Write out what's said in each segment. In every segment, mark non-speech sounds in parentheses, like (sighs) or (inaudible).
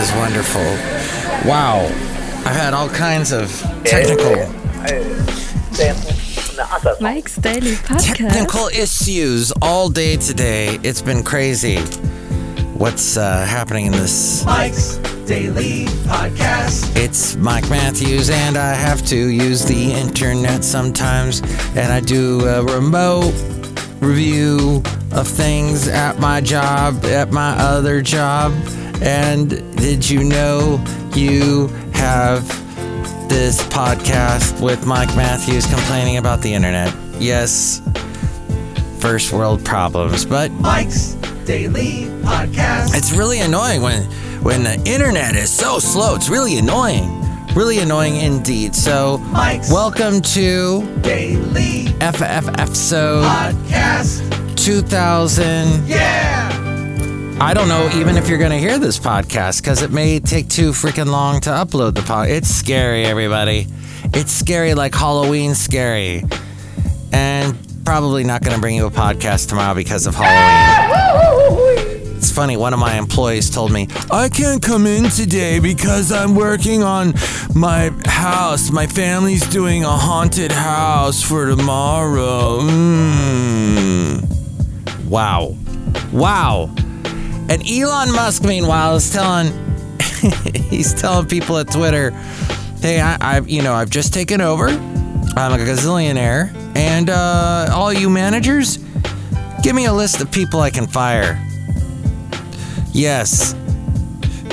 is wonderful. Wow. I've had all kinds of technical Mike's Daily Podcast. technical issues all day today. It's been crazy. What's uh, happening in this? Mike's Daily Podcast. It's Mike Matthews, and I have to use the internet sometimes, and I do a remote review of things at my job, at my other job. And did you know you have this podcast with Mike Matthews complaining about the internet? Yes, first world problems, but Mike's Daily Podcast. it's really annoying when when the internet is so slow. It's really annoying. Really annoying indeed. So, Mike's welcome to Daily FF episode Podcast. 2000. Yeah! I don't know even if you're going to hear this podcast because it may take too freaking long to upload the pod. It's scary, everybody. It's scary like Halloween scary. And probably not going to bring you a podcast tomorrow because of Halloween. It's funny, one of my employees told me, I can't come in today because I'm working on my house. My family's doing a haunted house for tomorrow. Mm. Wow. Wow. And Elon Musk, meanwhile, is telling (laughs) he's telling people at Twitter, "Hey, I, I've you know I've just taken over. I'm a gazillionaire, and uh, all you managers, give me a list of people I can fire. Yes,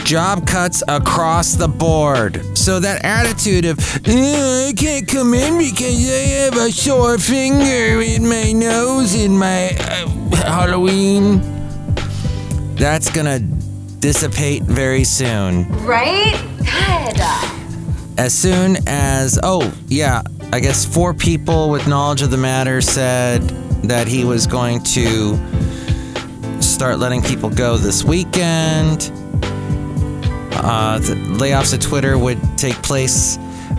job cuts across the board. So that attitude of "Eh, I can't come in because I have a sore finger in my nose in my uh, Halloween." That's gonna dissipate very soon. Right? God. As soon as, oh, yeah, I guess four people with knowledge of the matter said that he was going to start letting people go this weekend. Uh, the layoffs at Twitter would take place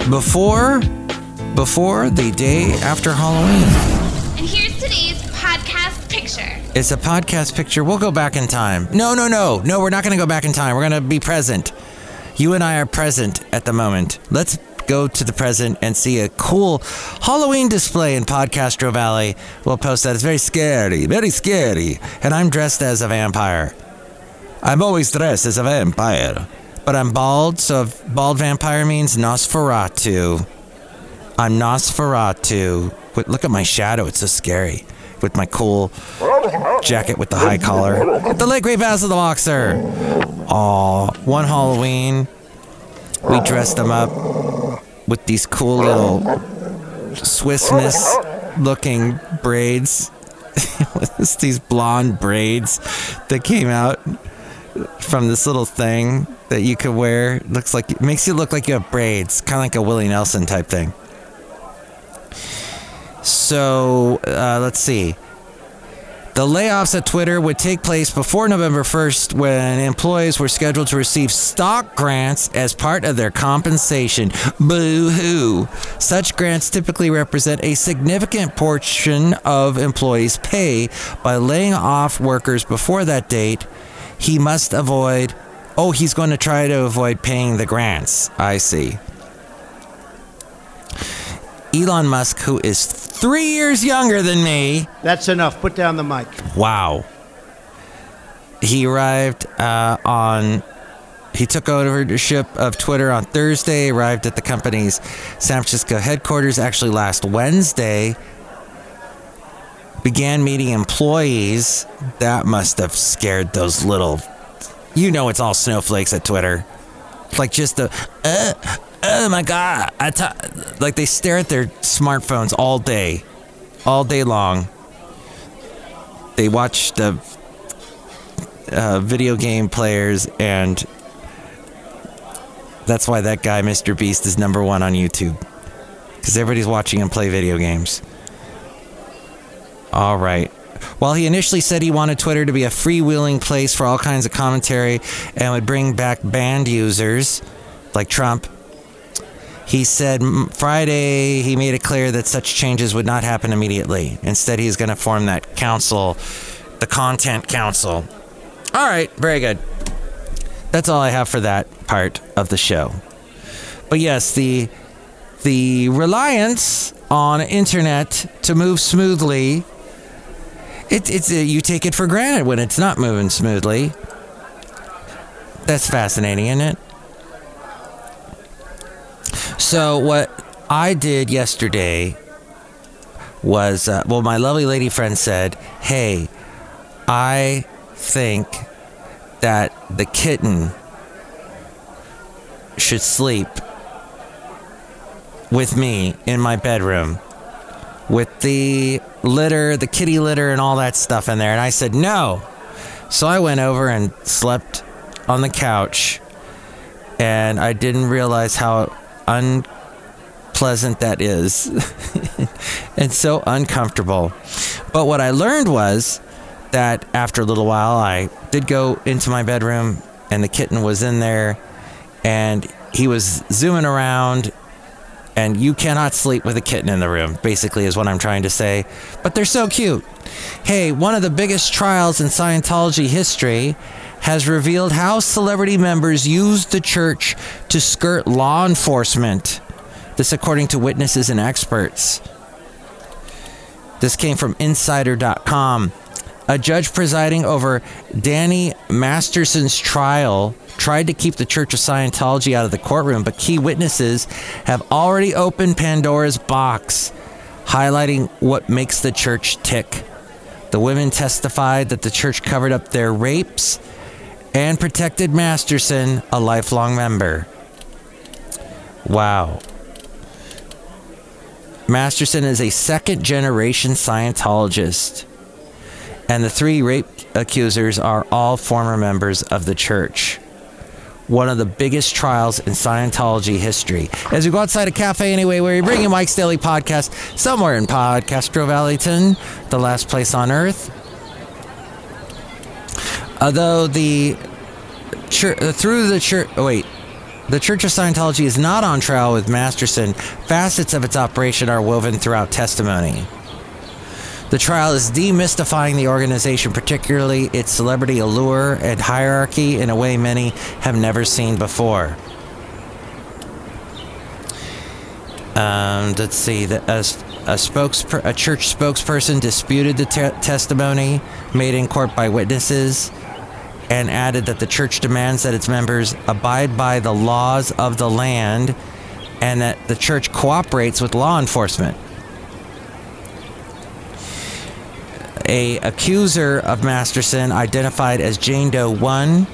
before before the day after Halloween. And here's today's podcast picture. It's a podcast picture. We'll go back in time. No, no, no. No, we're not going to go back in time. We're going to be present. You and I are present at the moment. Let's go to the present and see a cool Halloween display in Podcastro Valley. We'll post that. It's very scary, very scary. And I'm dressed as a vampire. I'm always dressed as a vampire. But I'm bald, so bald vampire means Nosferatu. I'm Nosferatu. Wait, look at my shadow. It's so scary. With my cool jacket with the high collar. The late great Basil the Boxer. Aw, one Halloween, we dressed him up with these cool little Swiss Miss looking braids. (laughs) It's these blonde braids that came out from this little thing that you could wear. Looks like it makes you look like you have braids, kind of like a Willie Nelson type thing. So uh, let's see. The layoffs at Twitter would take place before November 1st when employees were scheduled to receive stock grants as part of their compensation. Boo hoo. Such grants typically represent a significant portion of employees' pay. By laying off workers before that date, he must avoid. Oh, he's going to try to avoid paying the grants. I see. Elon Musk, who is three years younger than me, That's enough. Put down the mic. Wow. He arrived uh, on. He took ownership of Twitter on Thursday, arrived at the company's San Francisco headquarters actually last Wednesday. Began meeting employees. That must have scared those little. You know, it's all snowflakes at Twitter. Like just the. Uh, oh my God. I ta- like they stare at their smartphones all day. All day long they watch the uh, video game players and that's why that guy mr beast is number one on youtube because everybody's watching him play video games all right while he initially said he wanted twitter to be a freewheeling place for all kinds of commentary and would bring back banned users like trump he said Friday he made it clear that such changes would not happen immediately. Instead, he's going to form that council, the Content Council. All right, very good. that's all I have for that part of the show. But yes, the the reliance on internet to move smoothly it, it's uh, you take it for granted when it's not moving smoothly. That's fascinating, isn't it? So what I did yesterday was uh, well, my lovely lady friend said, "Hey, I think that the kitten should sleep with me in my bedroom with the litter, the kitty litter, and all that stuff in there. And I said, no. So I went over and slept on the couch. And I didn't realize how unpleasant that is (laughs) and so uncomfortable. But what I learned was that after a little while, I did go into my bedroom and the kitten was in there and he was zooming around and you cannot sleep with a kitten in the room, basically, is what I'm trying to say. But they're so cute. Hey, one of the biggest trials in Scientology history has revealed how celebrity members used the church to skirt law enforcement. This, according to witnesses and experts. This came from Insider.com. A judge presiding over Danny Masterson's trial tried to keep the Church of Scientology out of the courtroom, but key witnesses have already opened Pandora's box, highlighting what makes the church tick. The women testified that the church covered up their rapes and protected Masterson, a lifelong member. Wow. Masterson is a second generation Scientologist and the three rape accusers are all former members of the church. One of the biggest trials in Scientology history. As we go outside a cafe anyway, where we bring you Mike's Daily Podcast, somewhere in Podcastro Valleyton, the last place on earth. Although the church, uh, through the church, oh wait, the Church of Scientology is not on trial with Masterson. Facets of its operation are woven throughout testimony. The trial is demystifying the organization, particularly its celebrity allure and hierarchy, in a way many have never seen before. Um, let's see. The, a, a, a church spokesperson disputed the te- testimony made in court by witnesses and added that the church demands that its members abide by the laws of the land and that the church cooperates with law enforcement. A accuser of Masterson identified as Jane Doe 1.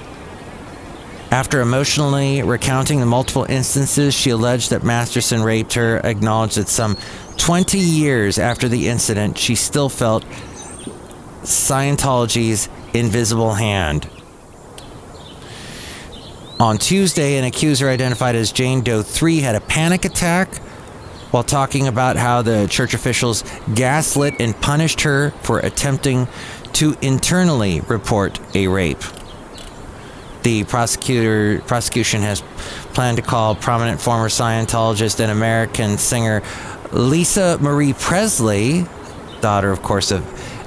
After emotionally recounting the multiple instances she alleged that Masterson raped her, acknowledged that some 20 years after the incident, she still felt Scientology's invisible hand. On Tuesday, an accuser identified as Jane Doe 3 had a panic attack while talking about how the church officials gaslit and punished her for attempting to internally report a rape. The prosecutor prosecution has planned to call prominent former Scientologist and American singer Lisa Marie Presley, daughter, of course, of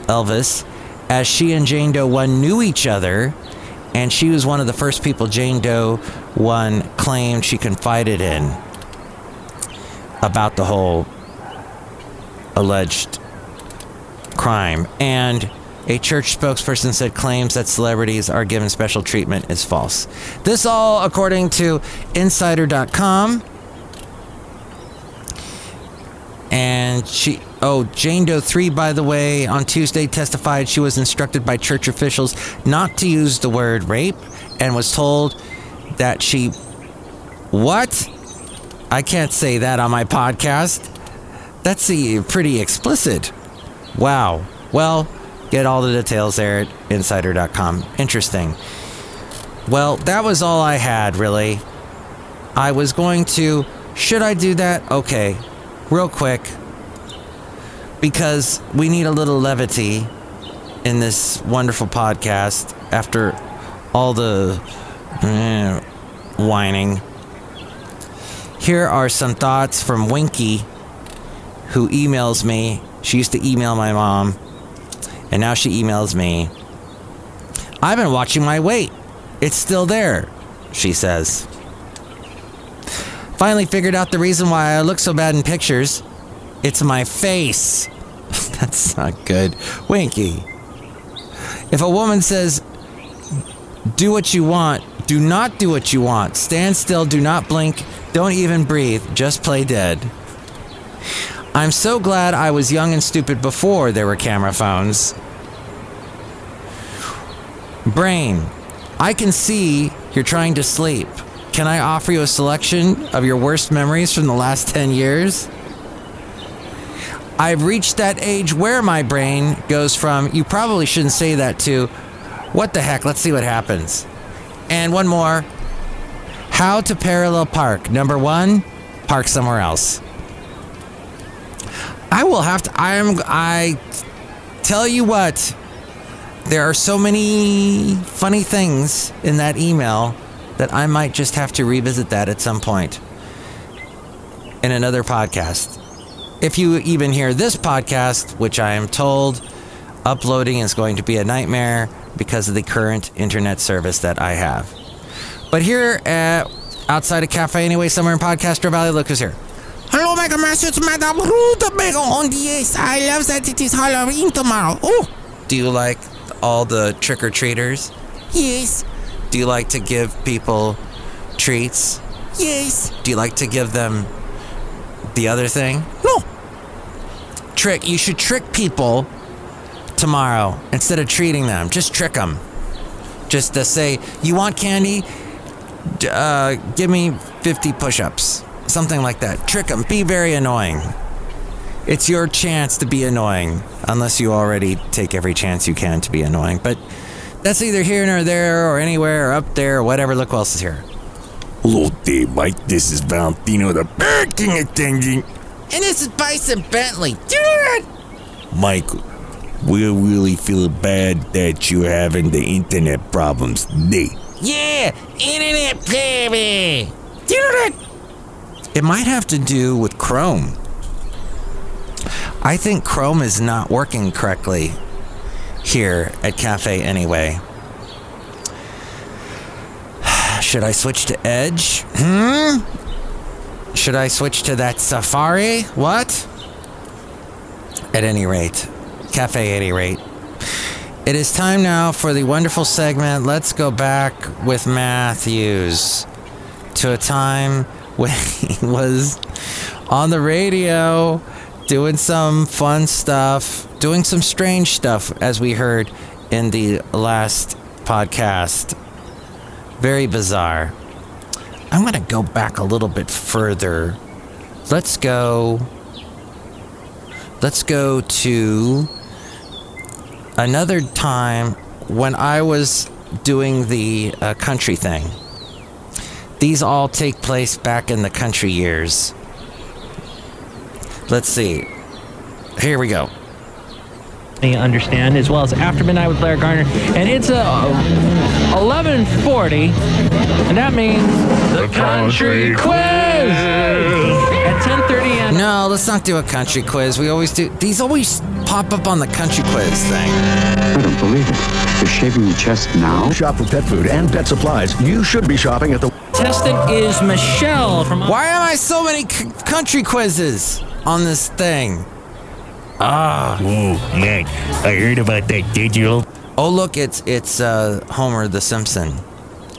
Elvis, as she and Jane Doe 1 knew each other, and she was one of the first people Jane Doe 1 claimed she confided in about the whole alleged crime. And a church spokesperson said claims that celebrities are given special treatment is false. This all according to insider.com. And she, oh, Jane Doe 3, by the way, on Tuesday testified she was instructed by church officials not to use the word rape and was told that she, what? I can't say that on my podcast. That's pretty explicit. Wow. Well, get all the details there at insider.com. Interesting. Well, that was all I had, really. I was going to. Should I do that? Okay. Real quick. Because we need a little levity in this wonderful podcast after all the eh, whining. Here are some thoughts from Winky, who emails me. She used to email my mom, and now she emails me. I've been watching my weight. It's still there. she says. Finally figured out the reason why I look so bad in pictures. It's my face. (laughs) That's not good. Winky. If a woman says, do what you want, do not do what you want. Stand still, do not blink, don't even breathe, just play dead. I'm so glad I was young and stupid before there were camera phones. Brain, I can see you're trying to sleep. Can I offer you a selection of your worst memories from the last (laughs) 10 years? I've reached that age where my brain goes from, you probably shouldn't say that, to, what the heck, let's see what happens. And one more how to parallel park. Number one, park somewhere else. I will have to, I'm, I tell you what, there are so many funny things in that email that I might just have to revisit that at some point in another podcast. If you even hear this podcast, which I am told uploading is going to be a nightmare because of the current internet service that I have. But here at outside a cafe anyway, somewhere in Podcaster Valley, look who's here. Hello, Mega Master. It's Madame Ruta Mega on the ace. I love that it is Halloween tomorrow. Oh, Do you like all the trick or treaters? yes, Do you like to give people treats? yes. Do you like to give them the other thing? No, Trick. You should trick people tomorrow instead of treating them. Just trick them. Just to say, you want candy? D- Uh, give me 50 push ups. Something like that. Trick them. Be very annoying. It's your chance to be annoying, unless you already take every chance you can to be annoying. But that's either here nor there, or anywhere, or up there, or whatever. Look who else is here. Hello there, Mike. This is Valentino, the Burger King attendant. and this is Bison Bentley. Dude, Mike, we're really feeling bad that you're having the internet problems today. Yeah, internet baby. Internet. It might have to do with Chrome. I think Chrome is not working correctly here at Cafe anyway. (sighs) Should I switch to Edge? Hmm? Should I switch to that Safari? What? At any rate, Cafe at any rate. It is time now for the wonderful segment. Let's go back with Matthews to a time when (laughs) he was on the radio doing some fun stuff, doing some strange stuff, as we heard in the last podcast. Very bizarre. I'm going to go back a little bit further. Let's go. Let's go to another time when I was doing the uh, country thing. These all take place back in the country years. Let's see. Here we go. you understand, as well as After Midnight with Blair Garner. And it's a 11:40, and that means the country quiz at 10:30 and No, let's not do a country quiz. We always do. These always pop up on the country quiz thing. I don't believe it. You're shaving your chest now? Shop for pet food and pet supplies. You should be shopping at the contestant is Michelle from. Why am I so many c- country quizzes on this thing? Ah. Whoa, Matt, I heard about that digital. Oh, look, it's it's uh, Homer the Simpson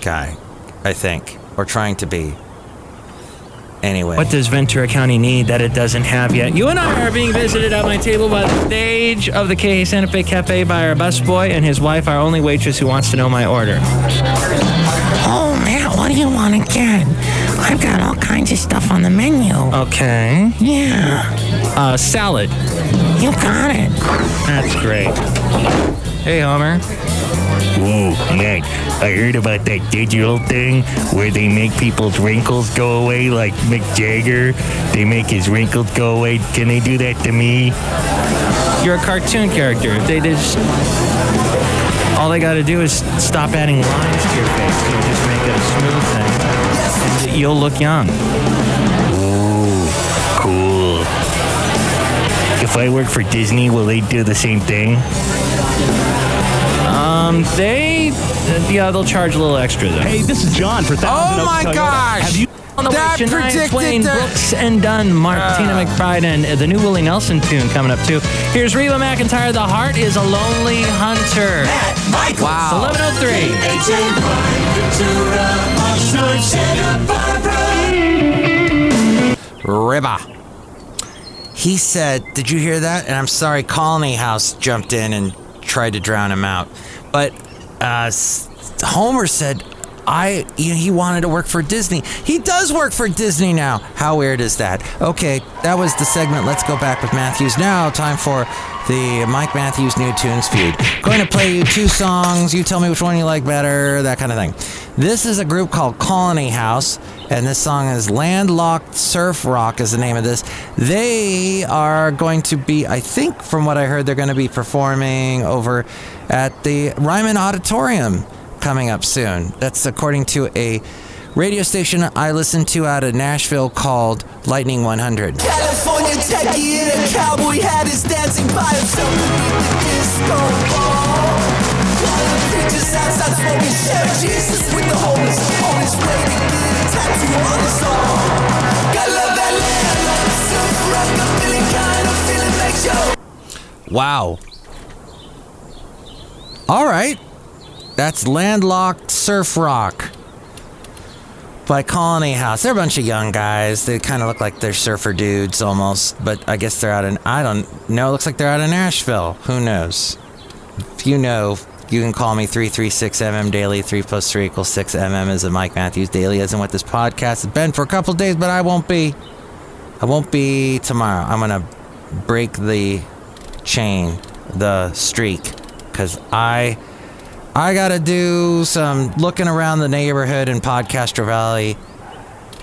guy, I think, or trying to be. Anyway. What does Ventura County need that it doesn't have yet? You and I are being visited at my table by the stage of the K Santa Fe Cafe by our busboy and his wife, our only waitress who wants to know my order. Oh, Matt, what do you want again? I've got all kinds of stuff on the menu. Okay. Yeah, Uh, salad. you got it. That's great. Hey, Homer. Whoa, Matt, I heard about that digital thing where they make people's wrinkles go away, like Mick Jagger. They make his wrinkles go away. Can they do that to me? You're a cartoon character. They just. All they gotta do is stop adding lines to your face. You'll just make it a smooth thing. And you'll look young. Ooh, cool. If I work for Disney, will they do the same thing? Um, Um, they, uh, yeah, they'll charge a little extra though. Hey, this is John for Thousand Oh Oaks my Toyota. gosh! Have you? On the That way, Shania predicted Twain, the- Brooks and Dunn, Martina Uh. McBride, and uh, the new Willie Nelson tune coming up too. Here's Reba McEntire. The heart is a lonely hunter. It's Wow. 11:03. Ribba. He said, Did you hear that? And I'm sorry, Colony House jumped in and tried to drown him out. But uh, Homer said, I, you know, he wanted to work for Disney. He does work for Disney now. How weird is that? Okay, that was the segment. Let's go back with Matthews. Now, time for the Mike Matthews New Tunes feud. Going to play you two songs. You tell me which one you like better, that kind of thing. This is a group called Colony House, and this song is Landlocked Surf Rock, is the name of this. They are going to be, I think, from what I heard, they're going to be performing over at the Ryman Auditorium coming up soon. That's according to a radio station I listen to out of Nashville called Lightning 100. California techie in a cowboy hat is dancing by Jesus with the homeless his Wow. All right. That's Landlocked Surf Rock by Colony House. They're a bunch of young guys. They kind of look like they're surfer dudes almost, but I guess they're out in, I don't know. It looks like they're out in Nashville. Who knows? If you know, you can call me 336MM Daily. 3 plus 3 equals 6MM is a Mike Matthews Daily, isn't what this podcast has been for a couple days, but I won't be. I won't be tomorrow. I'm going to break the chain, the streak, because I. I gotta do some looking around the neighborhood in Podcaster Valley.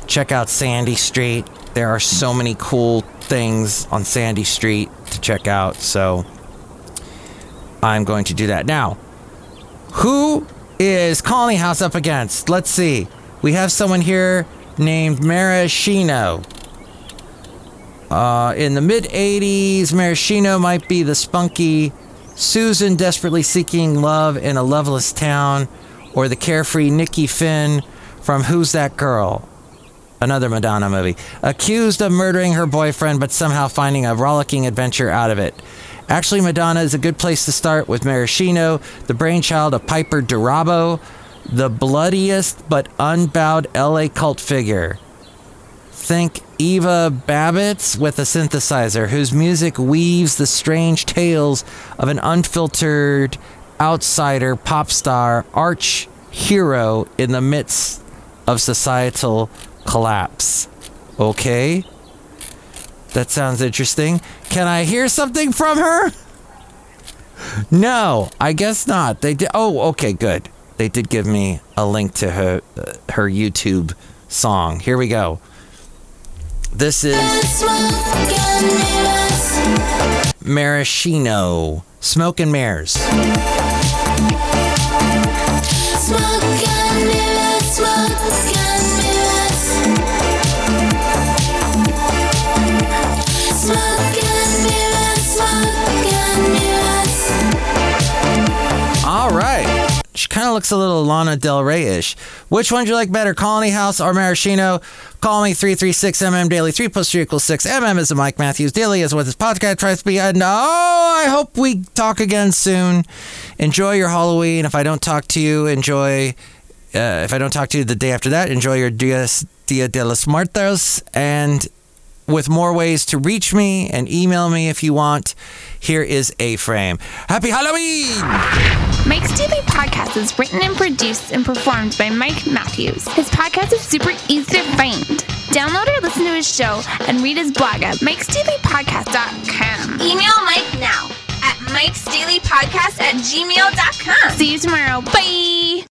Check out Sandy Street. There are so many cool things on Sandy Street to check out, so I'm going to do that. Now, who is Colony House up against? Let's see. We have someone here named Maraschino. Uh, in the mid 80s, Maraschino might be the spunky Susan desperately seeking love in a loveless town, or the carefree Nikki Finn from Who's That Girl? Another Madonna movie. Accused of murdering her boyfriend, but somehow finding a rollicking adventure out of it. Actually, Madonna is a good place to start with Maraschino, the brainchild of Piper Durabo, the bloodiest but unbowed LA cult figure. Think Eva Babitz with a synthesizer, whose music weaves the strange tales of an unfiltered outsider pop star arch hero in the midst of societal collapse. Okay? That sounds interesting. Can I hear something from her? No, I guess not. They did. Oh, okay, good. They did give me a link to her uh, her YouTube song. Here we go. This is Maraschino, Smoke and Mirrors. Looks a little Lana Del Rey ish. Which one do you like better, Colony House or Maraschino? Call me 336MM Daily. 3 plus 3 equals 6. MM is the Mike Matthews Daily, is what this podcast tries to be. And oh, I hope we talk again soon. Enjoy your Halloween. If I don't talk to you, enjoy. Uh, if I don't talk to you the day after that, enjoy your Dia, Dia de los Muertos. And with more ways to reach me and email me if you want, here is A Frame. Happy Halloween! Mike's Daily Podcast is written and produced and performed by Mike Matthews. His podcast is super easy to find. Download or listen to his show and read his blog at mikesdailypodcast.com. Email Mike now at mikesdailypodcast at gmail.com. See you tomorrow. Bye!